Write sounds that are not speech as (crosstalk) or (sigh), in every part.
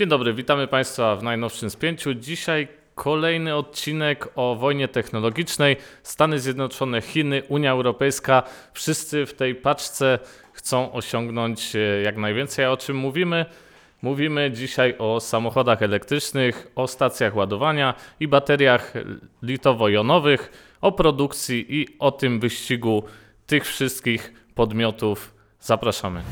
Dzień dobry, witamy Państwa w najnowszym spięciu. Dzisiaj kolejny odcinek o wojnie technologicznej. Stany Zjednoczone, Chiny, Unia Europejska. Wszyscy w tej paczce chcą osiągnąć e, jak najwięcej. A o czym mówimy? Mówimy dzisiaj o samochodach elektrycznych, o stacjach ładowania i bateriach litowo-jonowych, o produkcji i o tym wyścigu tych wszystkich podmiotów. Zapraszamy.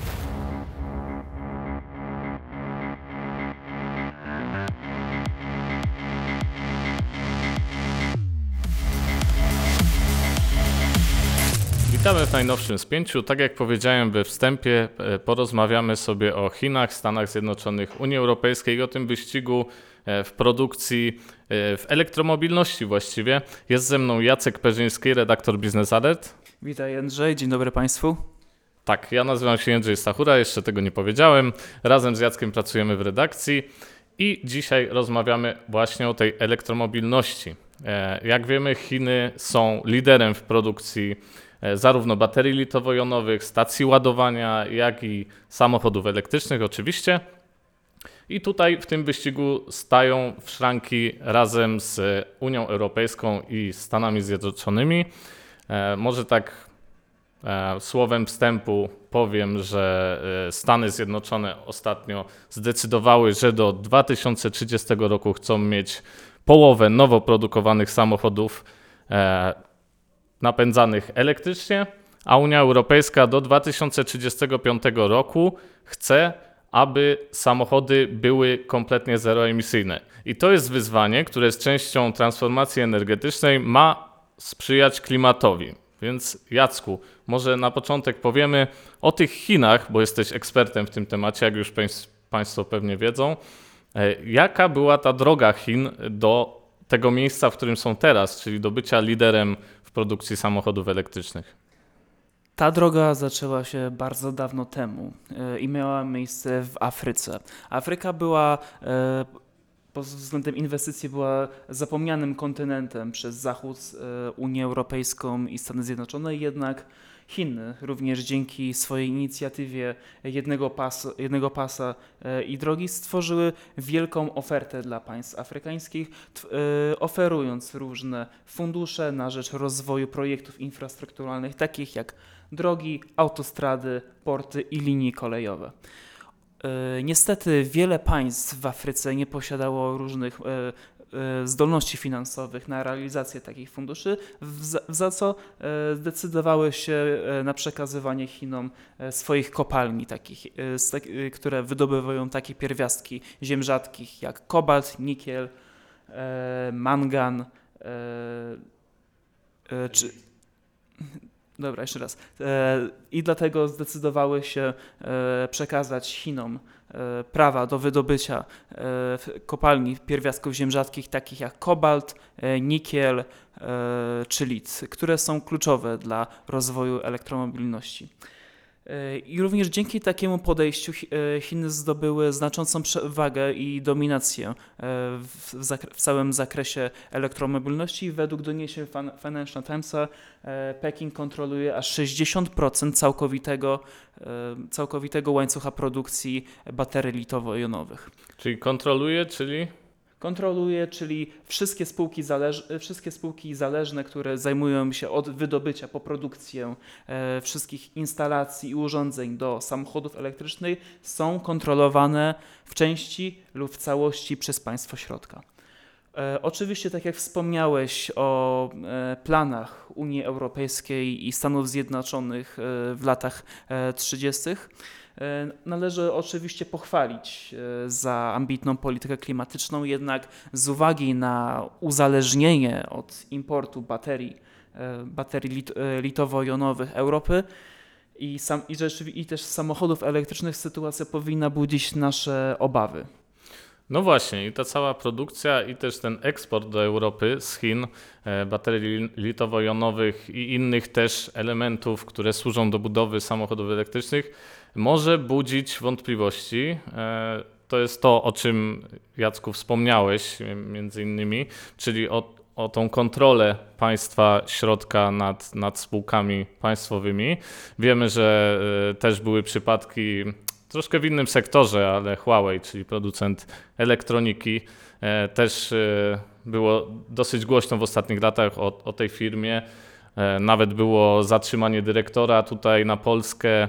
Witamy w najnowszym spięciu. Tak jak powiedziałem we wstępie, e, porozmawiamy sobie o Chinach, Stanach Zjednoczonych, Unii Europejskiej o tym wyścigu e, w produkcji, e, w elektromobilności właściwie. Jest ze mną Jacek Perzyński, redaktor Business Alert. Witaj Jędrzej, dzień dobry Państwu. Tak, ja nazywam się Jędrzej Stachura, jeszcze tego nie powiedziałem. Razem z Jackiem pracujemy w redakcji i dzisiaj rozmawiamy właśnie o tej elektromobilności. Jak wiemy, Chiny są liderem w produkcji zarówno baterii litowo-jonowych, stacji ładowania, jak i samochodów elektrycznych oczywiście. I tutaj w tym wyścigu stają w szranki razem z Unią Europejską i Stanami Zjednoczonymi. E, może tak e, słowem wstępu powiem, że Stany Zjednoczone ostatnio zdecydowały, że do 2030 roku chcą mieć połowę nowo produkowanych samochodów napędzanych elektrycznie, a Unia Europejska do 2035 roku chce, aby samochody były kompletnie zeroemisyjne. I to jest wyzwanie, które jest częścią transformacji energetycznej, ma sprzyjać klimatowi. Więc Jacku, może na początek powiemy o tych Chinach, bo jesteś ekspertem w tym temacie, jak już Państwo pewnie wiedzą. E, jaka była ta droga Chin do tego miejsca, w którym są teraz, czyli do bycia liderem produkcji samochodów elektrycznych? Ta droga zaczęła się bardzo dawno temu e, i miała miejsce w Afryce. Afryka była e, pod względem inwestycji była zapomnianym kontynentem przez Zachód, e, Unię Europejską i Stany Zjednoczone, jednak Chiny również dzięki swojej inicjatywie jednego, pas, jednego pasa e, i drogi stworzyły wielką ofertę dla państw afrykańskich, e, oferując różne fundusze na rzecz rozwoju projektów infrastrukturalnych, takich jak drogi, autostrady, porty i linie kolejowe. E, niestety wiele państw w Afryce nie posiadało różnych zdolności finansowych na realizację takich funduszy, za co e, zdecydowały się e, na przekazywanie Chinom swoich kopalni, takich, które wydobywają takie pierwiastki ziem rzadkich jak kobalt, nikiel, mangan czy Dobra, jeszcze raz. I dlatego zdecydowały się przekazać Chinom E, prawa do wydobycia e, kopalni pierwiastków ziem rzadkich, takich jak kobalt, e, nikiel czy lic, które są kluczowe dla rozwoju elektromobilności. I również dzięki takiemu podejściu Chiny zdobyły znaczącą przewagę i dominację w, w całym zakresie elektromobilności. Według doniesień Financial Timesa Pekin kontroluje aż 60% całkowitego, całkowitego łańcucha produkcji baterii litowo-jonowych. Czyli kontroluje, czyli kontroluje, czyli wszystkie spółki, zależ, wszystkie spółki zależne, które zajmują się od wydobycia po produkcję e, wszystkich instalacji i urządzeń do samochodów elektrycznych, są kontrolowane w części lub w całości przez państwo środka. E, oczywiście, tak jak wspomniałeś o e, planach Unii Europejskiej i Stanów Zjednoczonych e, w latach e, 30., E, należy oczywiście pochwalić za ambitną politykę klimatyczną, jednak z uwagi na uzależnienie od importu baterii, baterii lit, litowo-jonowych Europy i, sam, i, i też samochodów elektrycznych sytuacja powinna budzić nasze obawy. No właśnie, i ta cała produkcja i też ten eksport do Europy z Chin baterii litowo-jonowych i innych też elementów, które służą do budowy samochodów elektrycznych, może budzić wątpliwości. E, to jest to, o czym Jacku wspomniałeś między innymi, czyli o, o tą kontrolę państwa środka nad, nad spółkami państwowymi. Wiemy, że e, też były przypadki troszkę w innym sektorze, ale Huawei, czyli producent elektroniki, e, też e, było dosyć głośno w ostatnich latach o, o tej firmie. E, Nawet było zatrzymanie dyrektora tutaj na Polskę,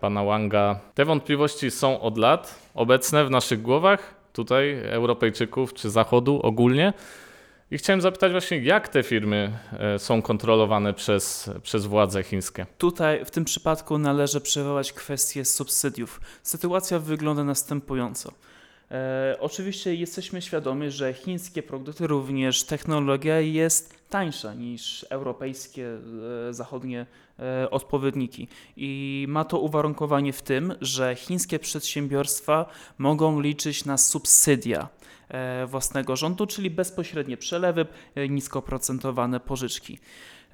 pana Wanga. Te wątpliwości są od lat obecne w naszych głowach, tutaj Europejczyków czy Zachodu ogólnie. I chciałem zapytać właśnie, jak te firmy e, są kontrolowane przez, przez władze chińskie? Tutaj w tym przypadku należy przywołać kwestię subsydiów. Sytuacja wygląda następująco. E, oczywiście jesteśmy świadomi, że chińskie produkty, również technologia jest tańsza niż europejskie, e, zachodnie e, odpowiedniki. I ma to uwarunkowanie w tym, że chińskie przedsiębiorstwa mogą liczyć na subsydia własnego rządu, czyli bezpośrednie przelewy, e, niskoprocentowane pożyczki.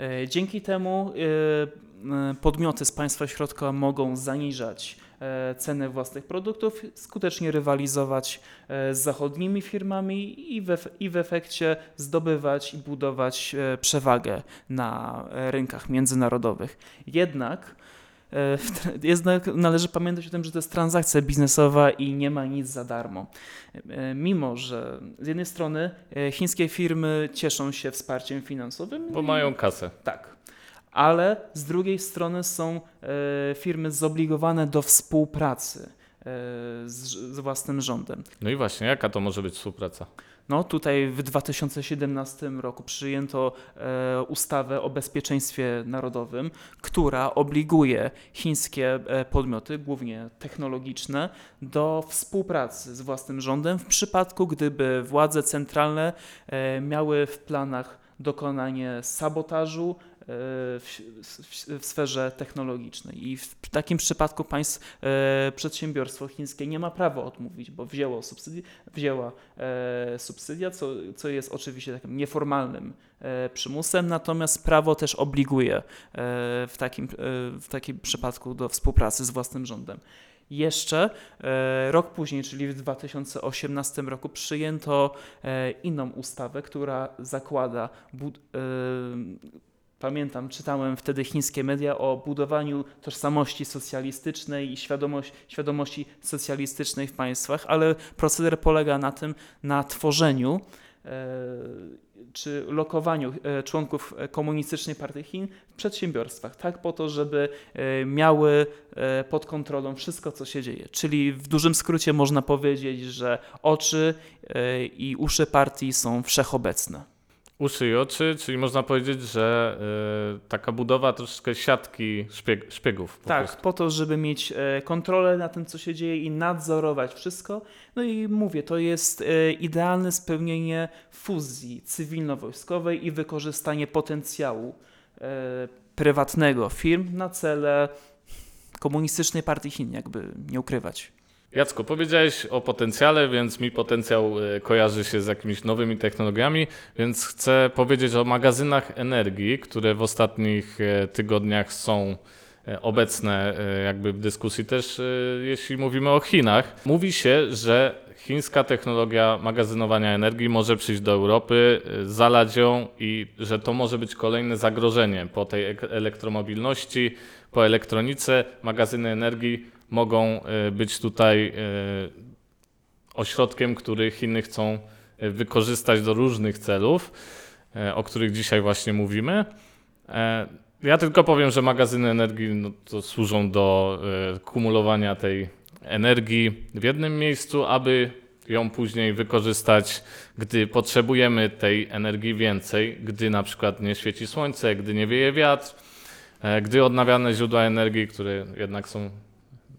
E, Dzięki temu e, e, podmioty z państwa środka mogą zaniżać e, ceny własnych produktów, skutecznie rywalizować e, z zachodnimi firmami i w, i w efekcie zdobywać i budować e, przewagę na e, rynkach międzynarodowych. Jednak e, jednak należy pamiętać o tym, że to jest transakcja biznesowa i nie ma nic za darmo. E, Mimo, że z jednej strony e, chińskie firmy cieszą się wsparciem finansowym, Bo mają kasę. tak. Ale z drugiej strony są firmy zobligowane do współpracy z, z własnym rządem. No i właśnie, jaka to może być współpraca? No tutaj w 2017 roku przyjęto e, ustawę o bezpieczeństwie narodowym, która obliguje chińskie e, podmioty, głównie technologiczne, do współpracy z własnym rządem w przypadku, gdyby władze centralne e, miały w planach dokonanie sabotażu e, w, w, w sferze technologicznej. I w takim przypadku państw, e, przedsiębiorstwo chińskie nie ma prawa odmówić, bo wzięło subsydię, wzięła e, subsydia, co, co jest oczywiście takim nieformalnym e, przymusem, natomiast prawo też obliguje e, w, takim, w takim przypadku do współpracy z własnym rządem. Jeszcze e, rok później, czyli w 2018 roku, przyjęto e, inną ustawę, która zakłada. e, Pamiętam, czytałem wtedy chińskie media o budowaniu tożsamości socjalistycznej i świadomość, świadomości socjalistycznej w państwach, ale proceder polega na tym, na tworzeniu czy lokowaniu e, członków e, Komunistycznej Partii Chin w przedsiębiorstwach, tak po to, żeby e, miały e, pod kontrolą wszystko, co się dzieje. Czyli w dużym skrócie można powiedzieć, że oczy e, i uszy partii są wszechobecne. Uszy i oczy, czyli można powiedzieć, że y, taka budowa troszeczkę siatki szpieg, szpiegów. Po Tak, prostu. po to, żeby mieć e, kontrolę nad tym, co się dzieje i nadzorować wszystko. No i mówię, to jest e, idealne spełnienie fuzji cywilno-wojskowej i wykorzystanie potencjału e, prywatnego firm na cele komunistycznej partii Chin, jakby nie ukrywać. Jacko, powiedziałeś o potencjale, więc mi potencjał y, kojarzy się z jakimiś nowymi technologiami, więc chcę powiedzieć o magazynach energii, które w ostatnich e, tygodniach są e, obecne e, jakby w dyskusji też, e, jeśli mówimy o Chinach. Mówi się, że chińska technologia magazynowania energii może przyjść do Europy, e, zalać ją i że to może być kolejne zagrożenie po tej ek- elektromobilności, po elektronice. Magazyny energii mogą e, być tutaj e, ośrodkiem, który Chiny chcą e, wykorzystać do różnych celów, o których dzisiaj właśnie mówimy. Ja tylko powiem, że magazyny energii no, to służą do kumulowania tej energii w jednym miejscu, aby ją później wykorzystać, gdy potrzebujemy tej energii więcej, gdy na przykład nie świeci słońce, gdy nie wieje wiatr, gdy odnawialne źródła energii, które jednak są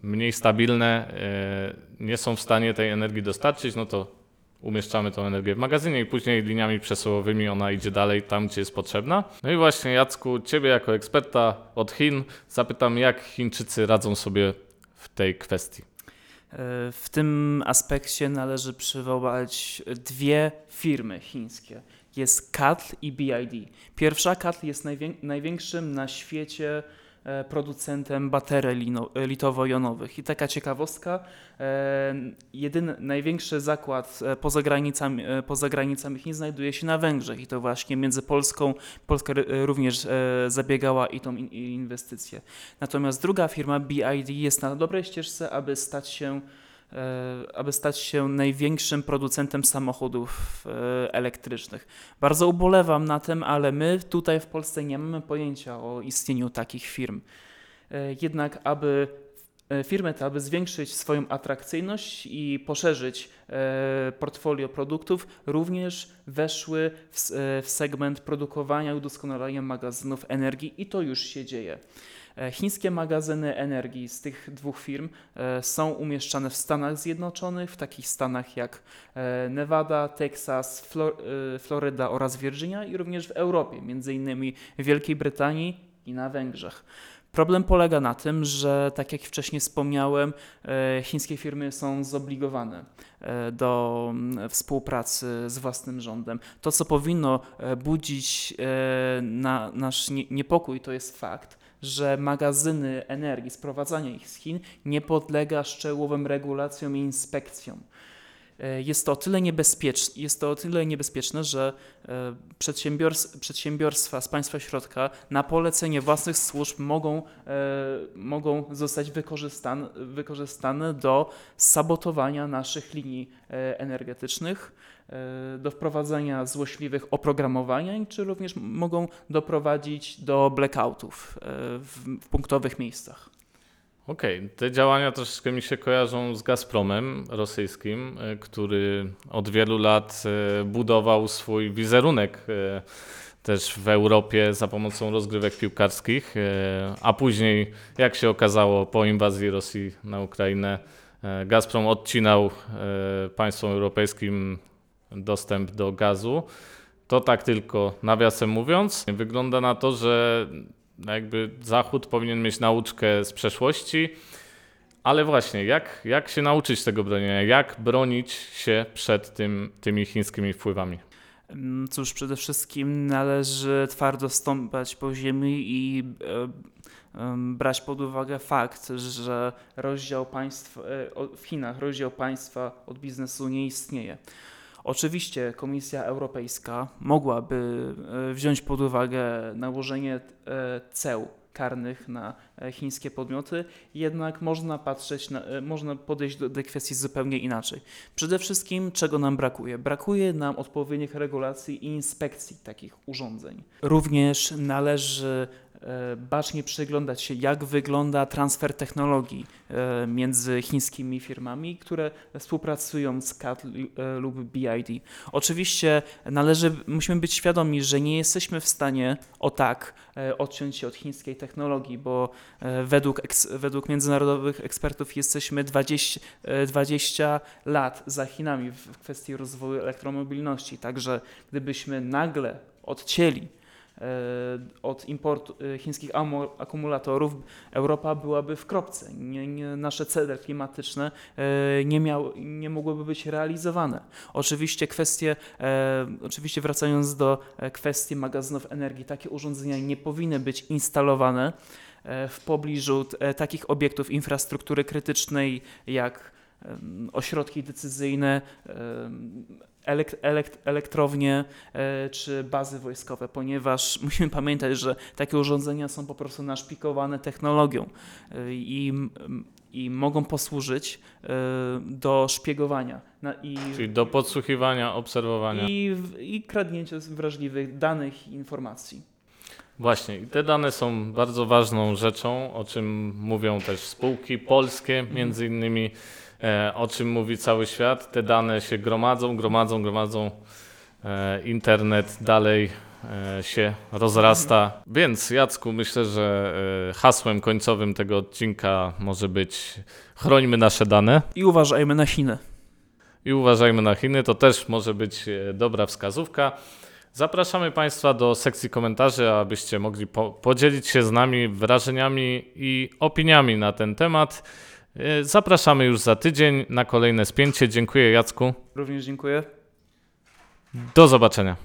mniej stabilne, e, nie są w stanie tej energii dostarczyć, no to umieszczamy tą energię w magazynie i później liniami przesyłowymi ona idzie dalej tam, gdzie jest potrzebna. No i właśnie Jacku, Ciebie jako eksperta od Chin zapytam, jak Chińczycy radzą sobie w tej kwestii. E, W tym aspekcie należy przywołać dwie firmy chińskie. Jest CATL i BID. Pierwsza CATL jest najwię- największym na świecie e, producentem baterii e, litowo-jonowych. I taka ciekawostka, e, jedyny, największy zakład poza granicami, poza granicami Chin znajduje się na Węgrzech i to właśnie między Polską, Polska również zabiegała i tą inwestycję. Natomiast druga firma BID jest na dobrej ścieżce, aby stać się aby stać się największym producentem samochodów e, elektrycznych. Bardzo ubolewam na tym, ale my tutaj w Polsce nie mamy pojęcia o istnieniu takich firm. E, Jednak, aby e, firmy te, aby zwiększyć swoją atrakcyjność i poszerzyć e, portfolio produktów, również weszły e, w segment produkowania i udoskonalania magazynów energii i to już się dzieje. E, Chińskie magazyny energii z tych dwóch firm e, są umieszczane w Stanach Zjednoczonych, w takich stanach jak e, Nevada, Teksas, Flor- Floryda oraz Virginia i również w Europie, między innymi w Wielkiej Brytanii i na Węgrzech. Problem polega na tym, że tak jak wcześniej wspomniałem, chińskie firmy są zobligowane do współpracy z własnym rządem. To, co powinno budzić na nasz nie- niepokój, to jest fakt, że magazyny energii, sprowadzanie ich z Chin nie podlega szczegółowym regulacjom i inspekcjom. E, Jest to o tyle niebezpieczne, jest to o tyle niebezpieczne, że e, przedsiębiors- przedsiębiorstwa z państwa środka na polecenie własnych służb mogą, e, mogą zostać wykorzystane, wykorzystane do sabotowania naszych linii energetycznych, do wprowadzenia złośliwych oprogramowania, czy również mogą doprowadzić do blackoutów e, w, punktowych miejscach. Okej, te działania troszeczkę mi się kojarzą z Gazpromem rosyjskim, e, który od wielu lat e, budował swój wizerunek e, też w Europie za pomocą rozgrywek piłkarskich, e, a później, jak się okazało, po inwazji Rosji na Ukrainę, e, Gazprom odcinał e, państwom europejskim dostęp do gazu. To tak tylko nawiasem mówiąc. Wygląda na to, że jakby Zachód powinien mieć nauczkę z przeszłości, ale właśnie, jak, jak się nauczyć tego bronienia? Jak bronić się przed tym, tymi chińskimi wpływami? Cóż, przede wszystkim należy twardo stąpać po ziemi i e, brać pod uwagę fakt, że rozdział państw, e, w Chinach rozdział państwa od biznesu nie istnieje. Oczywiście Komisja Europejska mogłaby e, wziąć pod uwagę nałożenie e, ceł karnych na e, chińskie podmioty, jednak można patrzeć, na, można podejść do tej kwestii zupełnie inaczej. Przede wszystkim czego nam brakuje? Brakuje nam odpowiednich regulacji i inspekcji takich urządzeń. Również należy bacznie przyglądać się, jak wygląda transfer technologii e, między chińskimi firmami, które współpracują z CAT e, lub BID. Oczywiście należy, musimy być świadomi, że nie jesteśmy w stanie o tak e, odciąć się od chińskiej technologii, bo e, według, według międzynarodowych ekspertów jesteśmy 20, e, 20 lat za Chinami w kwestii rozwoju elektromobilności. Także gdybyśmy nagle odcięli e, od importu e, chińskich akumulatorów, Europa byłaby w kropce. Nie, nie, nasze cele klimatyczne e, nie, miał, nie mogłyby być realizowane. Oczywiście kwestie, e, oczywiście wracając do e, kwestii magazynów energii, takie urządzenia nie powinny być instalowane e, w pobliżu e, takich obiektów infrastruktury krytycznej jak ośrodki decyzyjne, em, elek, elek, elektrownie e, czy bazy wojskowe, ponieważ (laughs) musimy pamiętać, że takie urządzenia są po prostu naszpikowane technologią e, i, i mogą posłużyć e, do szpiegowania i, Czyli do podsłuchiwania, obserwowania. i, i kradnięcia wrażliwych danych i informacji. Właśnie, i te dane są bardzo ważną rzeczą, o czym mówią też spółki polskie, między innymi, e, o czym mówi cały świat. Te dane się gromadzą, gromadzą, gromadzą. E, internet dalej e, się rozrasta. Więc Jacku, myślę, że e, hasłem końcowym tego odcinka może być chrońmy nasze dane I uważajmy na Chiny. i uważajmy na Chiny. To też może być e, dobra wskazówka. Zapraszamy Państwa do sekcji komentarzy, abyście mogli po podzielić się z nami wrażeniami i opiniami na ten temat. E, Zapraszamy już za tydzień na kolejne spięcie. Dziękuję Jacku. Również dziękuję. Do zobaczenia.